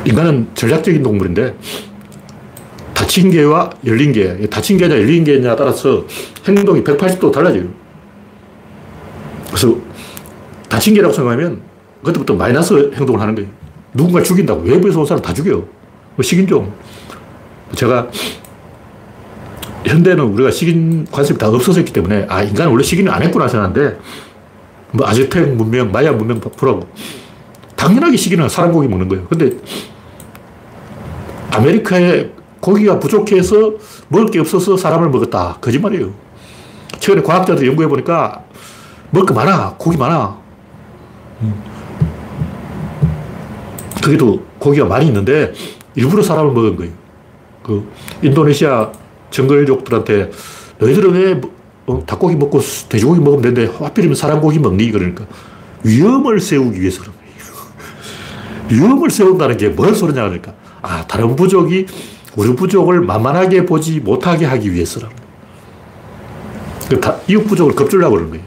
인간은 전략적인 동물인데, 닫힌 개와 열린 개, 닫힌 개냐 열린 개냐에 따라서 행동이 180도 달라져요. 그래서 닫힌 개라고 생각하면 그때부터 마이너스 행동을 하는 거예요. 누군가 죽인다고. 외부에서 온 사람 다 죽여. 뭐 식인종. 제가 현대는 우리가 식인 관습이 다 없어졌기 때문에 아 인간은 원래 식인을 안 했구나 생각하는데 뭐 아즈텍 문명, 마야 문명 보라고 당연하게 식인은 사람 고기 먹는 거예요. 근데 아메리카에 고기가 부족해서 먹을 게 없어서 사람을 먹었다. 거짓말이에요. 최근에 과학자들이 연구해 보니까 먹을 거 많아. 고기 많아. 거기도 고기가 많이 있는데 일부러 사람을 먹은 거예요. 그 인도네시아 정글족들한테 너희들은 왜 어, 닭고기 먹고 돼지고기 먹으면 되는데 하필이면 사람 고기 먹니? 그러니까 위험을 세우기 위해서 그런 거예요. 위험을 세운다는 게뭘 소리냐 그러니까 아 다른 부족이 우리 부족을 만만하게 보지 못하게 하기 위해서라는 거예요. 그 이웃 부족을 겁주려고 그러는 거예요.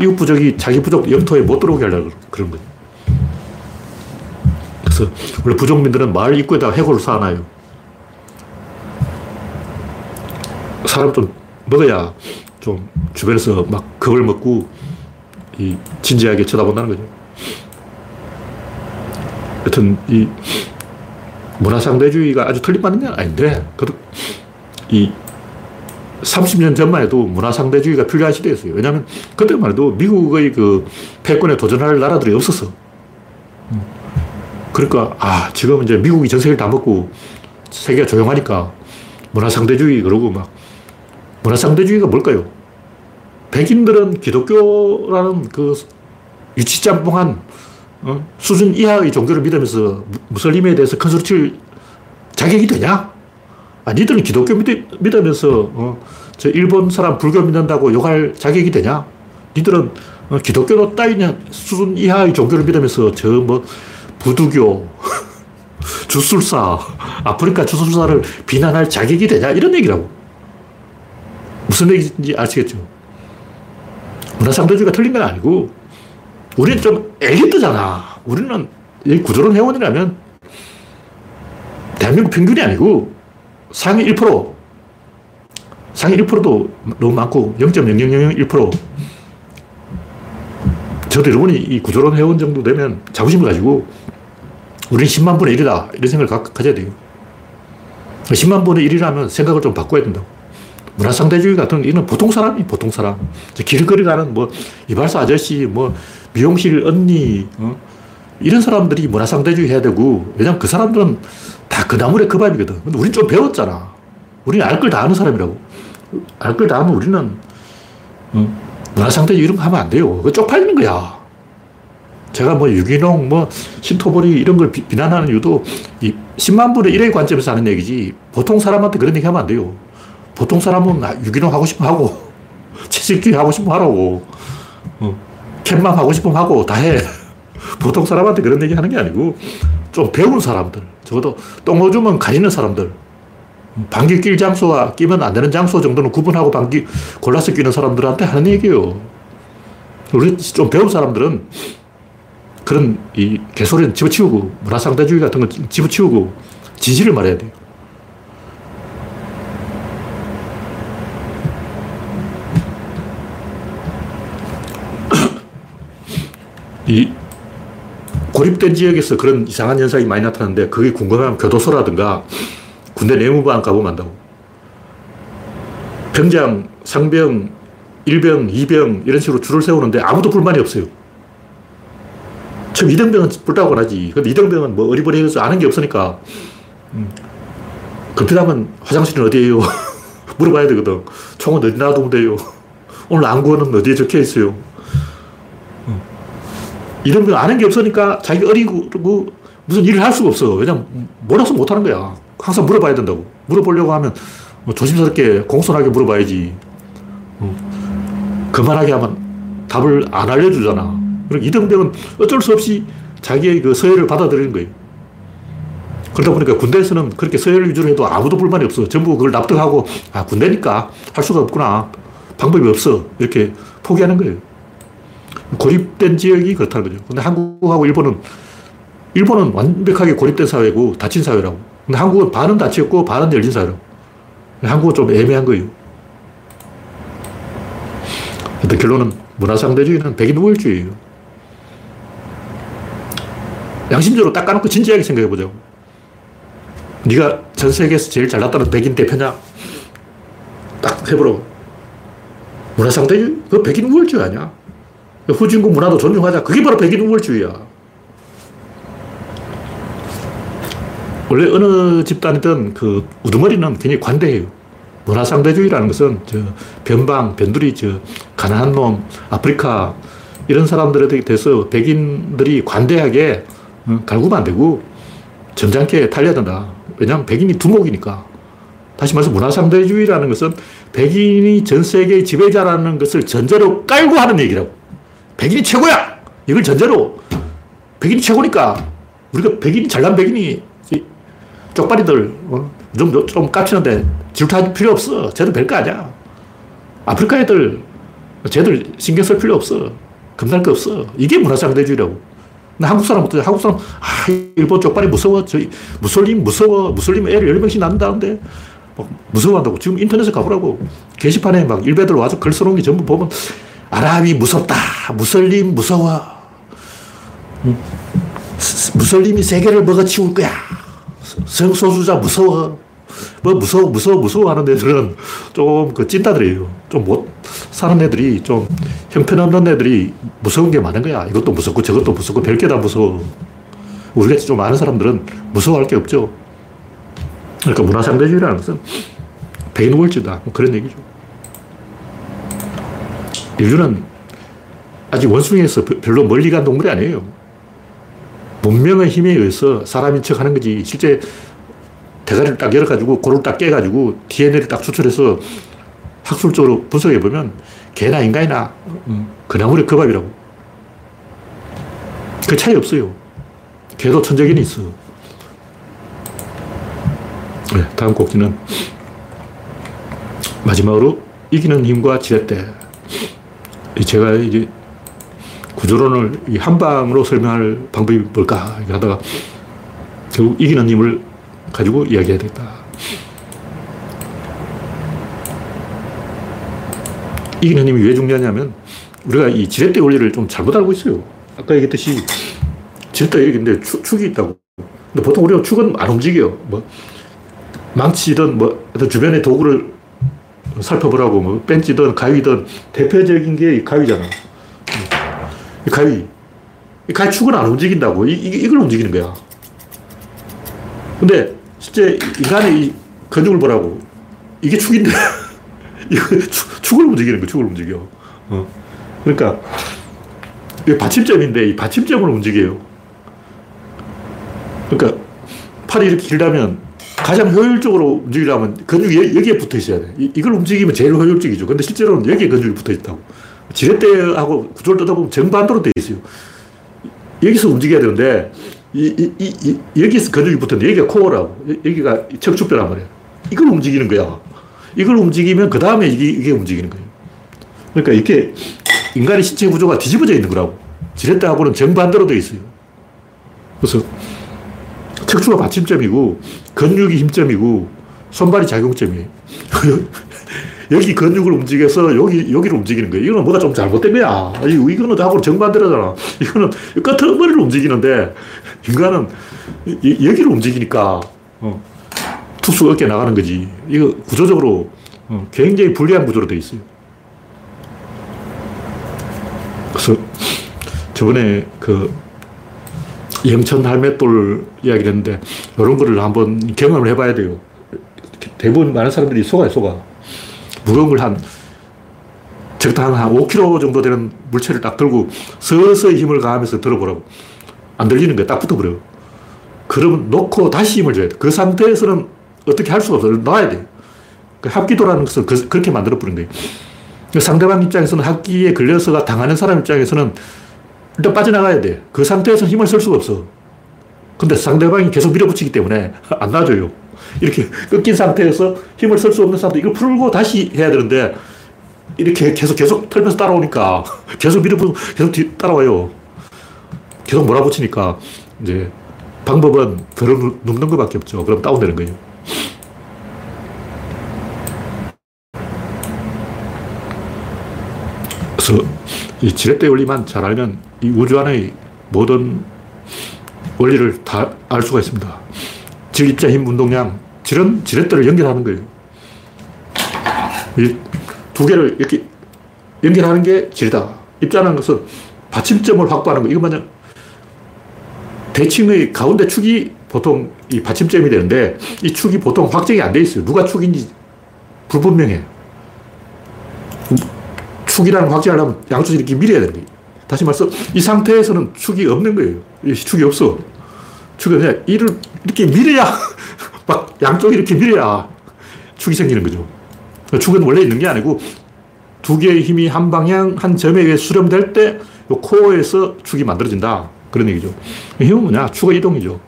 이웃 부족이 자기 부족 영토에 못 들어오게 하려고 그런 거예요. 그래서 원래 부족민들은 마을 입구에다 해골을 쌓아놔요. 사람 좀 먹어야 좀 주변에서 막 겁을 먹고 이 진지하게 쳐다본다는 거죠. 여튼 이 문화상대주의가 아주 틀림받는 건 아닌데, 이 30년 전만 해도 문화상대주의가 필요한 시대였어요. 왜냐하면 그때만 해도 미국의 그 패권에 도전할 나라들이 없었어. 그러니까, 아, 지금 이제 미국이 전 세계를 다 먹고 세계가 조용하니까 문화상대주의 그러고 막 문화상대주의가 뭘까요? 백인들은 기독교라는 그 유치짬뽕한 어? 수준 이하의 종교를 믿으면서 무슬림에 대해서 칠 자격이 되냐? 아, 니들은 기독교 믿, 믿으면서 어, 저 일본 사람 불교 믿는다고 욕할 자격이 되냐? 니들은 어, 기독교로 따위냐 수준 이하의 종교를 믿으면서 저 뭐 부두교, 주술사, 아프리카 주술사를 비난할 자격이 되냐? 이런 얘기라고. 무슨 얘기인지 아시겠죠? 문화상대주의가 틀린 건 아니고, 우리는 좀 엘리트잖아. 우리는 이 구조론 회원이라면 대한민국 평균이 아니고 상위 1%, 상위 1%도 너무 많고 0.0001%. 저도 여러분이 이 구조론 회원 정도 되면 자부심을 가지고 우리는 10만 분의 1이다. 이런 생각을 가, 가져야 돼요. 10만 분의 1이라면 생각을 좀 바꿔야 된다고. 문화상대주의 같은 이는 보통 사람이 보통 사람. 길거리 가는 뭐 이발사 아저씨, 뭐 미용실 언니, 어? 이런 사람들이 문화상대주의 해야 되고, 왜냐면 그 사람들은 다 그 나물의 그 밥이거든. 근데 우린 좀 배웠잖아. 우리는 알 걸 다 아는 사람이라고. 알 걸다 하면 우리는, 어? 문화상대주의 이런 거 하면 안 돼요. 그 쪽팔리는 거야. 제가 뭐 유기농, 뭐 신토보리 이런 걸 비, 난하는 이유도 이 10만 분의 1의 관점에서 하는 얘기지 보통 사람한테 그런 얘기 하면 안 돼요. 보통 사람은 유기농 하고 싶으면 하고 채식주의 하고 싶으면 하라고. 어. 캔맘 하고 싶으면 하고 다 해. 보통 사람한테 그런 얘기 하는 게 아니고 좀 배운 사람들. 적어도 똥오줌은 가리는 사람들. 방귀 낄 장소와 끼면 안 되는 장소 정도는 구분하고 방귀 골라서 끼는 사람들한테 하는 얘기예요. 우리 좀 배운 사람들은 그런 이 개소리는 집어치우고 문화상대주의 같은 건 집어치우고 진실을 말해야 돼요. 이 고립된 지역에서 그런 이상한 현상이 많이 나타나는데 그게 궁금하면 교도소라든가 군대 내무반 가보면 안다고. 병장, 상병, 일병, 이병 이런 식으로 줄을 세우는데 아무도 불만이 없어요. 처음 이등병은 불타고 나지. 근데 이등병은 뭐 어리버리해서 아는 게 없으니까 음. 급히하면 화장실은 어디에요? 물어봐야 되거든. 총은 어디 놔두면 돼요? 오늘 안구는 어디에 적혀 있어요? 이런 거 아는 게 없으니까 자기 어리고 무슨 일을 할 수가 없어. 왜냐면 몰라서 못 하는 거야. 항상 물어봐야 된다고. 물어보려고 하면 뭐 조심스럽게 공손하게 물어봐야지. 어. 그만하게 하면 답을 안 알려주잖아. 그리고 이등병은 어쩔 수 없이 자기의 그 서열을 받아들이는 거예요. 그러다 보니까 군대에서는 그렇게 서열 위주로 해도 아무도 불만이 없어. 전부 그걸 납득하고, 아, 군대니까 할 수가 없구나. 방법이 없어. 이렇게 포기하는 거예요. 고립된 지역이 그렇다는 거죠. 근데 한국하고 일본은, 일본은 완벽하게 고립된 사회고 닫힌 사회라고. 근데 한국은 반은 닫혔고 반은 열린 사회라고. 한국은 좀 애매한 거예요. 근데 결론은 문화상대주의는 백인 우월주의예요. 양심적으로 딱 까놓고 진지하게 생각해보자고. 네가 전 세계에서 제일 잘났다는 백인 대표냐? 딱 해보라고. 문화상대주의? 그 백인 우월주의 아니야. 후진국 문화도 존중하자. 그게 바로 백인 우월주의야. 원래 어느 집단이든 그 우두머리는 굉장히 관대해요. 문화상대주의라는 것은 저 변방, 변두리, 저 가난한 놈, 아프리카 이런 사람들에 대해서 백인들이 관대하게 어, 갈구면 안 되고 점잖게 달려야 된다. 왜냐하면 백인이 두목이니까. 다시 말해서 문화상대주의라는 것은 백인이 전 세계의 지배자라는 것을 전제로 깔고 하는 얘기라고. 백인이 최고야! 이걸 전제로. 백인이 최고니까. 우리가 백인이, 잘난 백인이, 쪽발이들, 어? 좀, 좀 깝치는데 질투할 필요 없어. 쟤들 별거 아니야. 아프리카 애들, 쟤들 신경 쓸 필요 없어. 겁날 거 없어. 이게 문화상대주의라고. 근데 한국 사람 어떠 한국 사람, 아, 일본 쪽발이 무서워. 저희, 무슬림 무서워. 무슬림 애를 열 명씩 낳는다는데, 무서워한다고. 지금 인터넷에 가보라고. 게시판에 막 일베들 와서 글 써놓은 게 전부 보면 아랍이 무섭다. 무슬림 무서워. 무슬림이 세계를 먹어치울 거야. 성소수자 무서워. 뭐 무서워, 무서워, 무서워 하는 애들은 좀 그 찐따들이에요. 좀 못 사는 애들이 좀 형편없는 애들이 무서운 게 많은 거야. 이것도 무섭고 저것도 무섭고 별게 다 무서워. 우리같이 좀 아는 사람들은 무서워할 게 없죠. 그러니까 문화상대주의라는 것은 백인 우울증다. 뭐 그런 얘기죠. 인류는 아직 원숭이에서 별로 멀리 간 동물이 아니에요. 문명의 힘에 의해서 사람인 척 하는 거지. 실제 대가리를 딱 열어가지고 고를 딱 깨가지고 DNA를 딱 추출해서 학술적으로 분석해보면 개나 인간이나 그나물의 그 밥이라고. 그 차이 없어요. 개도 천적인이 있어. 네, 다음 곡지는 마지막으로 이기는 힘과 지렛대. 제가 이제 구조론을 한 방으로 설명할 방법이 뭘까 하다가 결국 이기는 힘을 가지고 이야기해야 되겠다. 이기는 힘이 왜 중요하냐면 우리가 이 지렛대 원리를 좀 잘못 알고 있어요. 아까 얘기했듯이 지렛대 얘기인데 축이 있다고. 근데 보통 우리가 축은 안 움직여. 뭐 망치든 뭐 주변의 도구를 살펴보라고 뭐 벤치든 가위든 대표적인 게 이 가위잖아. 이 가위. 이 가위 축은 안 움직인다고. 이, 이, 이걸 움직이는 거야. 근데 실제 인간의 이 근육을 보라고. 이게 축인데. 이거 축, 을 움직이는 거, 축을 움직여. 어. 그러니까, 이 받침점인데, 이 받침점을 움직여요. 그러니까, 팔이 이렇게 길다면, 가장 효율적으로 움직이려면 근육이 여기에 붙어 있어야 돼. 이, 걸 움직이면 제일 효율적이죠. 근데 실제로는 여기에 근육이 붙어 있다고. 지렛대하고 구조를 뜯어보면 정반대로 돼 있어요. 여기서 움직여야 되는데, 이, 이, 이, 여기서 근육이 붙었는데 여기가 코어라고. 여기가 척추뼈란 말이야. 이걸 움직이는 거야. 이걸 움직이면 그 다음에 이게, 이게 움직이는 거예요. 그러니까 이렇게 인간의 신체 구조가 뒤집어져 있는 거라고. 지렛대하고는 정반대로 되어 있어요. 그래서 척추가 받침점이고 근육이 힘점이고 손발이 작용점이에요. 여기 근육을 움직여서 여기, 여기를 움직이는 거예요. 이거는 뭐가 좀 잘못된 거야. 이거는 하고 정반대로잖아. 이거는 끝머리를 움직이는데 인간은 여기를 움직이니까 어, 툭수 어깨 나가는 거지. 이거 구조적으로 어, 굉장히 불리한 구조로 되어 있어요. 그래서 저번에 그 영천 할매돌 이야기를 했는데 이런 거를 한번 경험을 해봐야 돼요. 대부분 많은 사람들이 속아요, 속아. 무거운 걸 한, 적당 한 5kg 정도 되는 물체를 딱 들고 서서히 힘을 가하면서 들어보라고. 안 들리는 거야. 딱 붙어버려. 그러면 놓고 다시 힘을 줘야 돼. 그 상태에서는 어떻게 할 수가 없어. 놔야 돼. 그 합기도라는 것을 그, 렇게 만들어버린 거예요. 그 상대방 입장에서는 합기에 걸려서가 당하는 사람 입장에서는 일단 빠져나가야 돼. 그 상태에서 힘을 쓸 수가 없어. 근데 상대방이 계속 밀어붙이기 때문에 안 놔줘요. 이렇게 꺾인 상태에서 힘을 쓸 수 없는 사람도 이걸 풀고 다시 해야 되는데 이렇게 계속 계속 털면서 따라오니까 계속 밀어붙고 계속 뒤, 따라와요. 계속 몰아붙이니까 이제 방법은 들어 눕는 것밖에 없죠. 그럼 다운되는 거예요. 그래서 이 지렛대 원리만 잘 알면 이 우주 안의 모든 원리를 다 알 수가 있습니다. 질, 입자, 힘, 운동량. 질은 지렛대를 연결하는 거예요. 이 두 개를 이렇게 연결하는 게 질이다. 입자라는 것은 받침점을 확보하는 거. 뭐냐. 대칭의 가운데 축이 보통 이 받침점이 되는데 이 축이 보통 확정이 안 돼 있어요. 누가 축인지 불분명해. 축이라는 확정하려면 양쪽이 이렇게 밀어야 되는 거예요. 다시 말해서 이 상태에서는 축이 없는 거예요. 이 축이 없어. 축이 그냥 이를 이렇게 밀어야 막 양쪽이 이렇게 밀어야 축이 생기는 거죠. 축은 원래 있는 게 아니고 두 개의 힘이 한 방향, 한 점에 의해 수렴될 때 코어에서 축이 만들어진다. 그런 얘기죠. 힘은 뭐냐? 축의 이동이죠.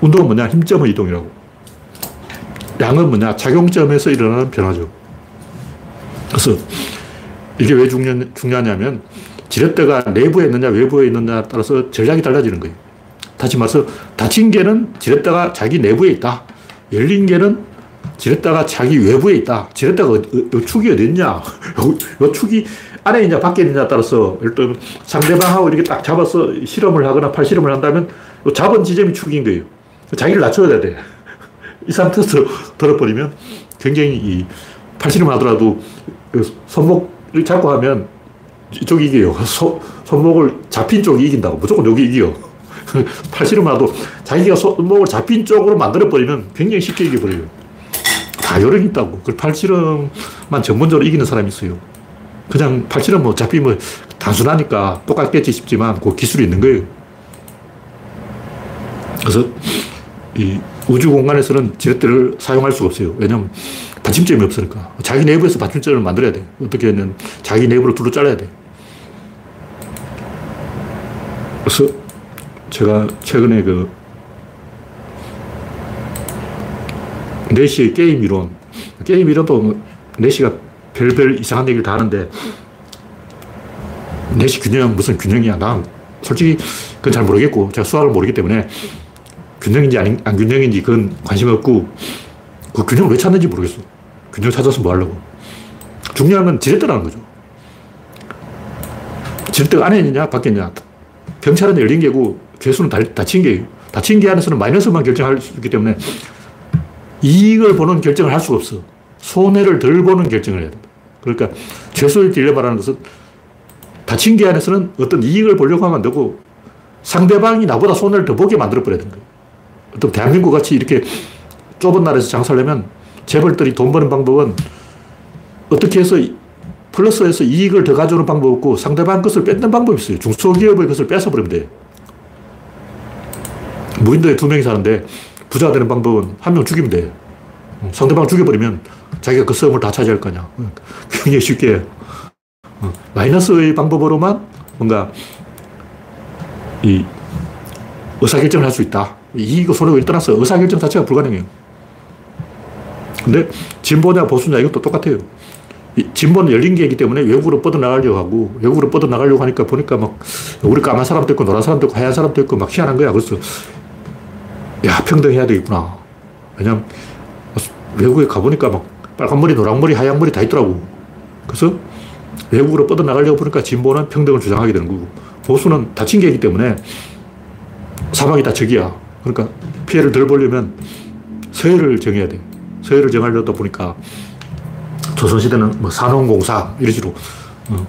운동은 뭐냐? 힘점의 이동이라고. 양은 뭐냐? 작용점에서 일어나는 변화죠. 그래서 이게 왜 중요, 중요하냐면 지렛대가 내부에 있느냐 외부에 있느냐에 따라서 전략이 달라지는 거예요. 다시 말해서 닫힌 개는 지렛대가 자기 내부에 있다. 열린 개는 지렛대가 자기 외부에 있다. 지렛대가 어, 어, 축이 어디 있냐? 요, 요 축이 안에 있냐, 밖에 있느냐에 따라서, 들면 상대방하고 이렇게 딱 잡아서 실험을 하거나 팔실험을 한다면, 잡은 지점이 축인 거예요. 자기를 낮춰야 돼. 이 상태에서 들어버리면 굉장히 이 팔씨름 하더라도 그 손목 을 잡고 하면 이쪽이 이겨요. 소, 손목을 잡힌 쪽이 이긴다고. 무조건 여기 이겨. 팔씨름 하도 자기가 손목을 잡힌 쪽으로 만들어버리면 굉장히 쉽게 이겨버려요. 다 요령이 있다고. 그 팔씨름만 전문적으로 이기는 사람이 있어요. 그냥 팔씨름 뭐 잡히면 단순하니까 똑같겠지 싶지만 그 기술이 있는 거예요. 그래서 이 우주 공간에서는 지렛대를 사용할 수가 없어요. 왜냐하면 받침점이 없으니까. 자기 내부에서 받침점을 만들어야 돼. 어떻게는 자기 내부를 둘러 잘라야 돼. 그래서 제가 최근에 그 4시의 게임 이론, 게임 이론도 4시가 별별 이상한 얘기를 다 하는데 4시 균형 무슨 균형이야. 난 솔직히 그건 잘 모르겠고 제가 수학을 모르기 때문에 균형인지 안, 안 균형인지 그건 관심 없고 그 균형을 왜 찾는지 모르겠어. 균형 찾아서 뭐 하려고. 중요한 건 지렛대라는 거죠. 지렛대가 안에 있느냐, 밖에 있느냐. 경찰은 열린 개고, 괴수는 닫힌 개예요. 닫힌 개 안에서는 마이너스만 결정할 수 있기 때문에 이익을 보는 결정을 할 수가 없어. 손해를 덜 보는 결정을 해야 된다. 그러니까 죄수의 딜레마라는 것은 닫힌 개 안에서는 어떤 이익을 보려고 하면 안 되고 상대방이 나보다 손해를 더 보게 만들어버려야 되는 거예요. 어떤 대한민국 같이 이렇게 좁은 나라에서 장사를 하면 재벌들이 돈 버는 방법은 어떻게 해서 플러스에서 이익을 더 가져오는 방법 없고 상대방 것을 뺏는 방법이 있어요. 중소기업의 것을 뺏어버리면 돼. 무인도에 두 명이 사는데 부자 되는 방법은 한 명 죽이면 돼. 상대방 죽여버리면 자기가 그 성을 다 차지할 거냐. 굉장히 쉽게. 마이너스의 방법으로만 뭔가 이 의사결정을 할 수 있다. 이익과 손해를 떠나서 의사결정 자체가 불가능해요. 근데 진보냐 보수냐 이것도 똑같아요. 진보는 열린 게이기 때문에 외국으로 뻗어나가려고 하고 외국으로 뻗어나가려고 하니까 보니까 막 우리 까만 사람도 있고 노란 사람도 있고 하얀 사람도 있고 막 희한한 거야. 그래서 야 평등해야 되겠구나. 왜냐면 외국에 가보니까 막 빨간 머리, 노란 머리, 하얀 머리 다 있더라고. 그래서 외국으로 뻗어나가려고 보니까 진보는 평등을 주장하게 되는 거고 보수는 다친 게이기 때문에 사방이 다 적이야. 그러니까 피해를 덜 보려면 서열을 정해야 돼. 서열을 정하려다 보니까 조선시대는 뭐 산업공사 이런 식으로 어,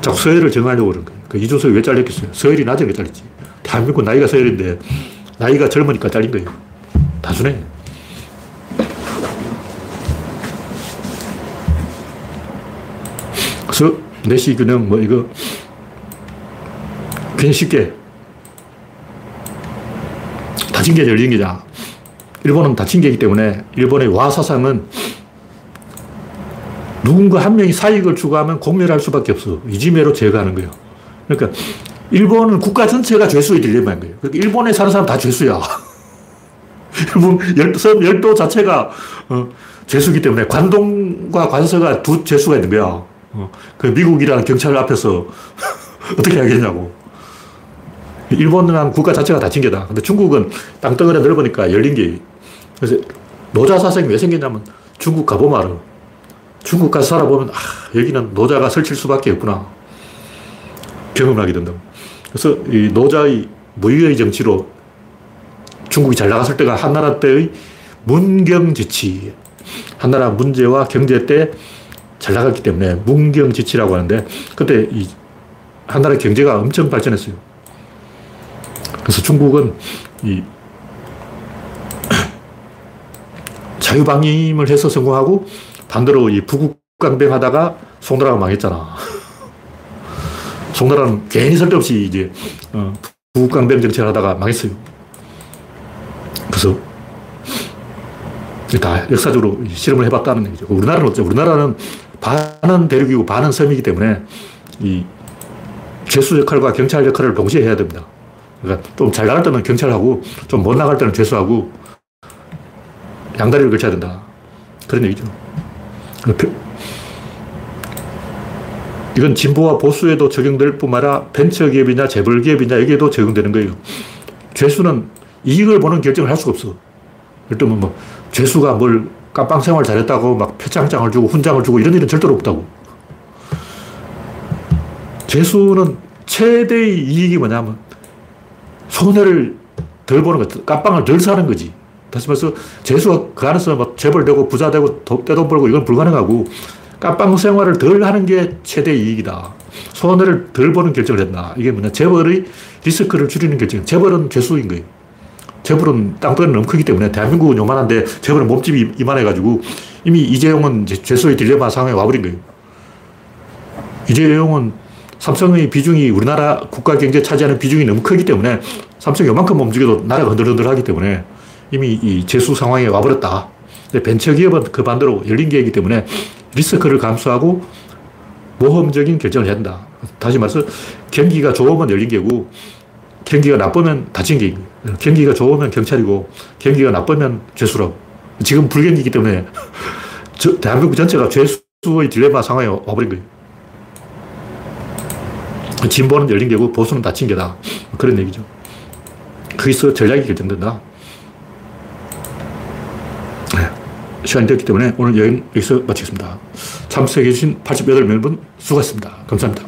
자꾸 서열을 정하려고 그러는 거예요. 그 이준석이 왜 잘렸겠어요? 서열이 낮으니까 잘렸지. 대한민국 나이가 서열인데 나이가 젊으니까 잘린 거예요. 단순해. 그래서 내시 균형 뭐 이거 그냥 쉽게 닫힌 게 열린 게냐. 일본은 게이기 때문에 일본의 와 사상은 누군가 한 명이 사익을 추구하면 공멸할 수밖에 없어. 이지매로 제거하는 거예요. 그러니까 일본은 국가 전체가 죄수의 딜레마인 거예요. 그러니까 일본에 사는 사람 다 죄수야. 일본 열, 열도 자체가 어, 죄수기 때문에 관동과 관서가 두 죄수가 있는 거야. 어, 그 미국이라는 경찰 앞에서 어떻게 하겠냐고. 일본은 국가 자체가 닫힌 게다. 근데 중국은 땅덩어리 넓으니까 열린 게. 그래서 노자 사상이 왜 생겼냐면 중국 가보면 알아. 중국 가서 살아보면, 아, 여기는 노자가 설칠 수밖에 없구나. 경험을 하게 된다고. 그래서 이 노자의 무의의 정치로 중국이 잘 나갔을 때가 한나라 때의 문경지치. 한나라 문제와 경제 때 잘 나갔기 때문에 문경지치라고 하는데 그때 이 한나라 경제가 엄청 발전했어요. 그래서 중국은 이 자유방임을 해서 성공하고 반대로 이 부국강병 하다가 송나라가 망했잖아. 송나라는 괜히 쓸데없이 이제 어, 부국강병 정책을 하다가 망했어요. 그래서 다 역사적으로 실험을 해봤다는 얘기죠. 우리나라는 어째 우리나라는 반은 대륙이고 반은 섬이기 때문에 이 죄수 역할과 경찰 역할을 동시에 해야 됩니다. 그러니까 좀 잘 나갈 때는 경찰하고 좀 못 나갈 때는 죄수하고 양다리를 걸쳐야 된다. 그런 얘기죠. 이건 진보와 보수에도 적용될 뿐만 아니라 벤처 기업이냐 재벌 기업이냐 여기에도 적용되는 거예요. 죄수는 이익을 보는 결정을 할 수가 없어. 예를 뭐 죄수가 뭘 깜빵 생활 잘했다고 막 표창장을 주고 훈장을 주고 이런 일은 절대로 없다고. 재수는 최대의 이익이 뭐냐면 손해를 덜 보는 거, 깜빵을 덜 사는 거지. 다시 말해서 재수가 그 안에서 막 재벌 되고 부자 되고 떼돈 벌고 이건 불가능하고 깜빵 생활을 덜 하는 게 최대 이익이다. 손해를 덜 보는 결정을 했나. 이게 뭐냐. 재벌의 리스크를 줄이는 결정. 재벌은 죄수인 거예요. 재벌은 땅덩이 너무 크기 때문에 대한민국은 요만한데 재벌은 몸집이 이만해가지고 이미 이재용은 죄수의 딜레마 상황에 와버린 거예요. 이재용은 삼성의 비중이 우리나라 국가 경제 차지하는 비중이 너무 크기 때문에 삼성이 요만큼 움직여도 나라가 흔들흔들하기 때문에 이미 이 재수 상황에 와버렸다. 벤처기업은 그 반대로 열린 계획이기 때문에 리스크를 감수하고 모험적인 결정을 된다. 다시 말해서 경기가 좋으면 열린 계고 경기가 나쁘면 닫힌 계획. 경기가 좋으면 경찰이고 경기가 나쁘면 죄수라고. 지금 불경기이기 때문에 저, 대한민국 전체가 죄수의 딜레마 상황에 와버린 거예요. 진보는 열린 게고 보수는 닫힌 게다. 그런 얘기죠. 거기서 전략이 결정된다. 네. 시간이 됐기 때문에 오늘 여행 여기서 마치겠습니다. 참석해주신 88명 분 수고하셨습니다. 감사합니다.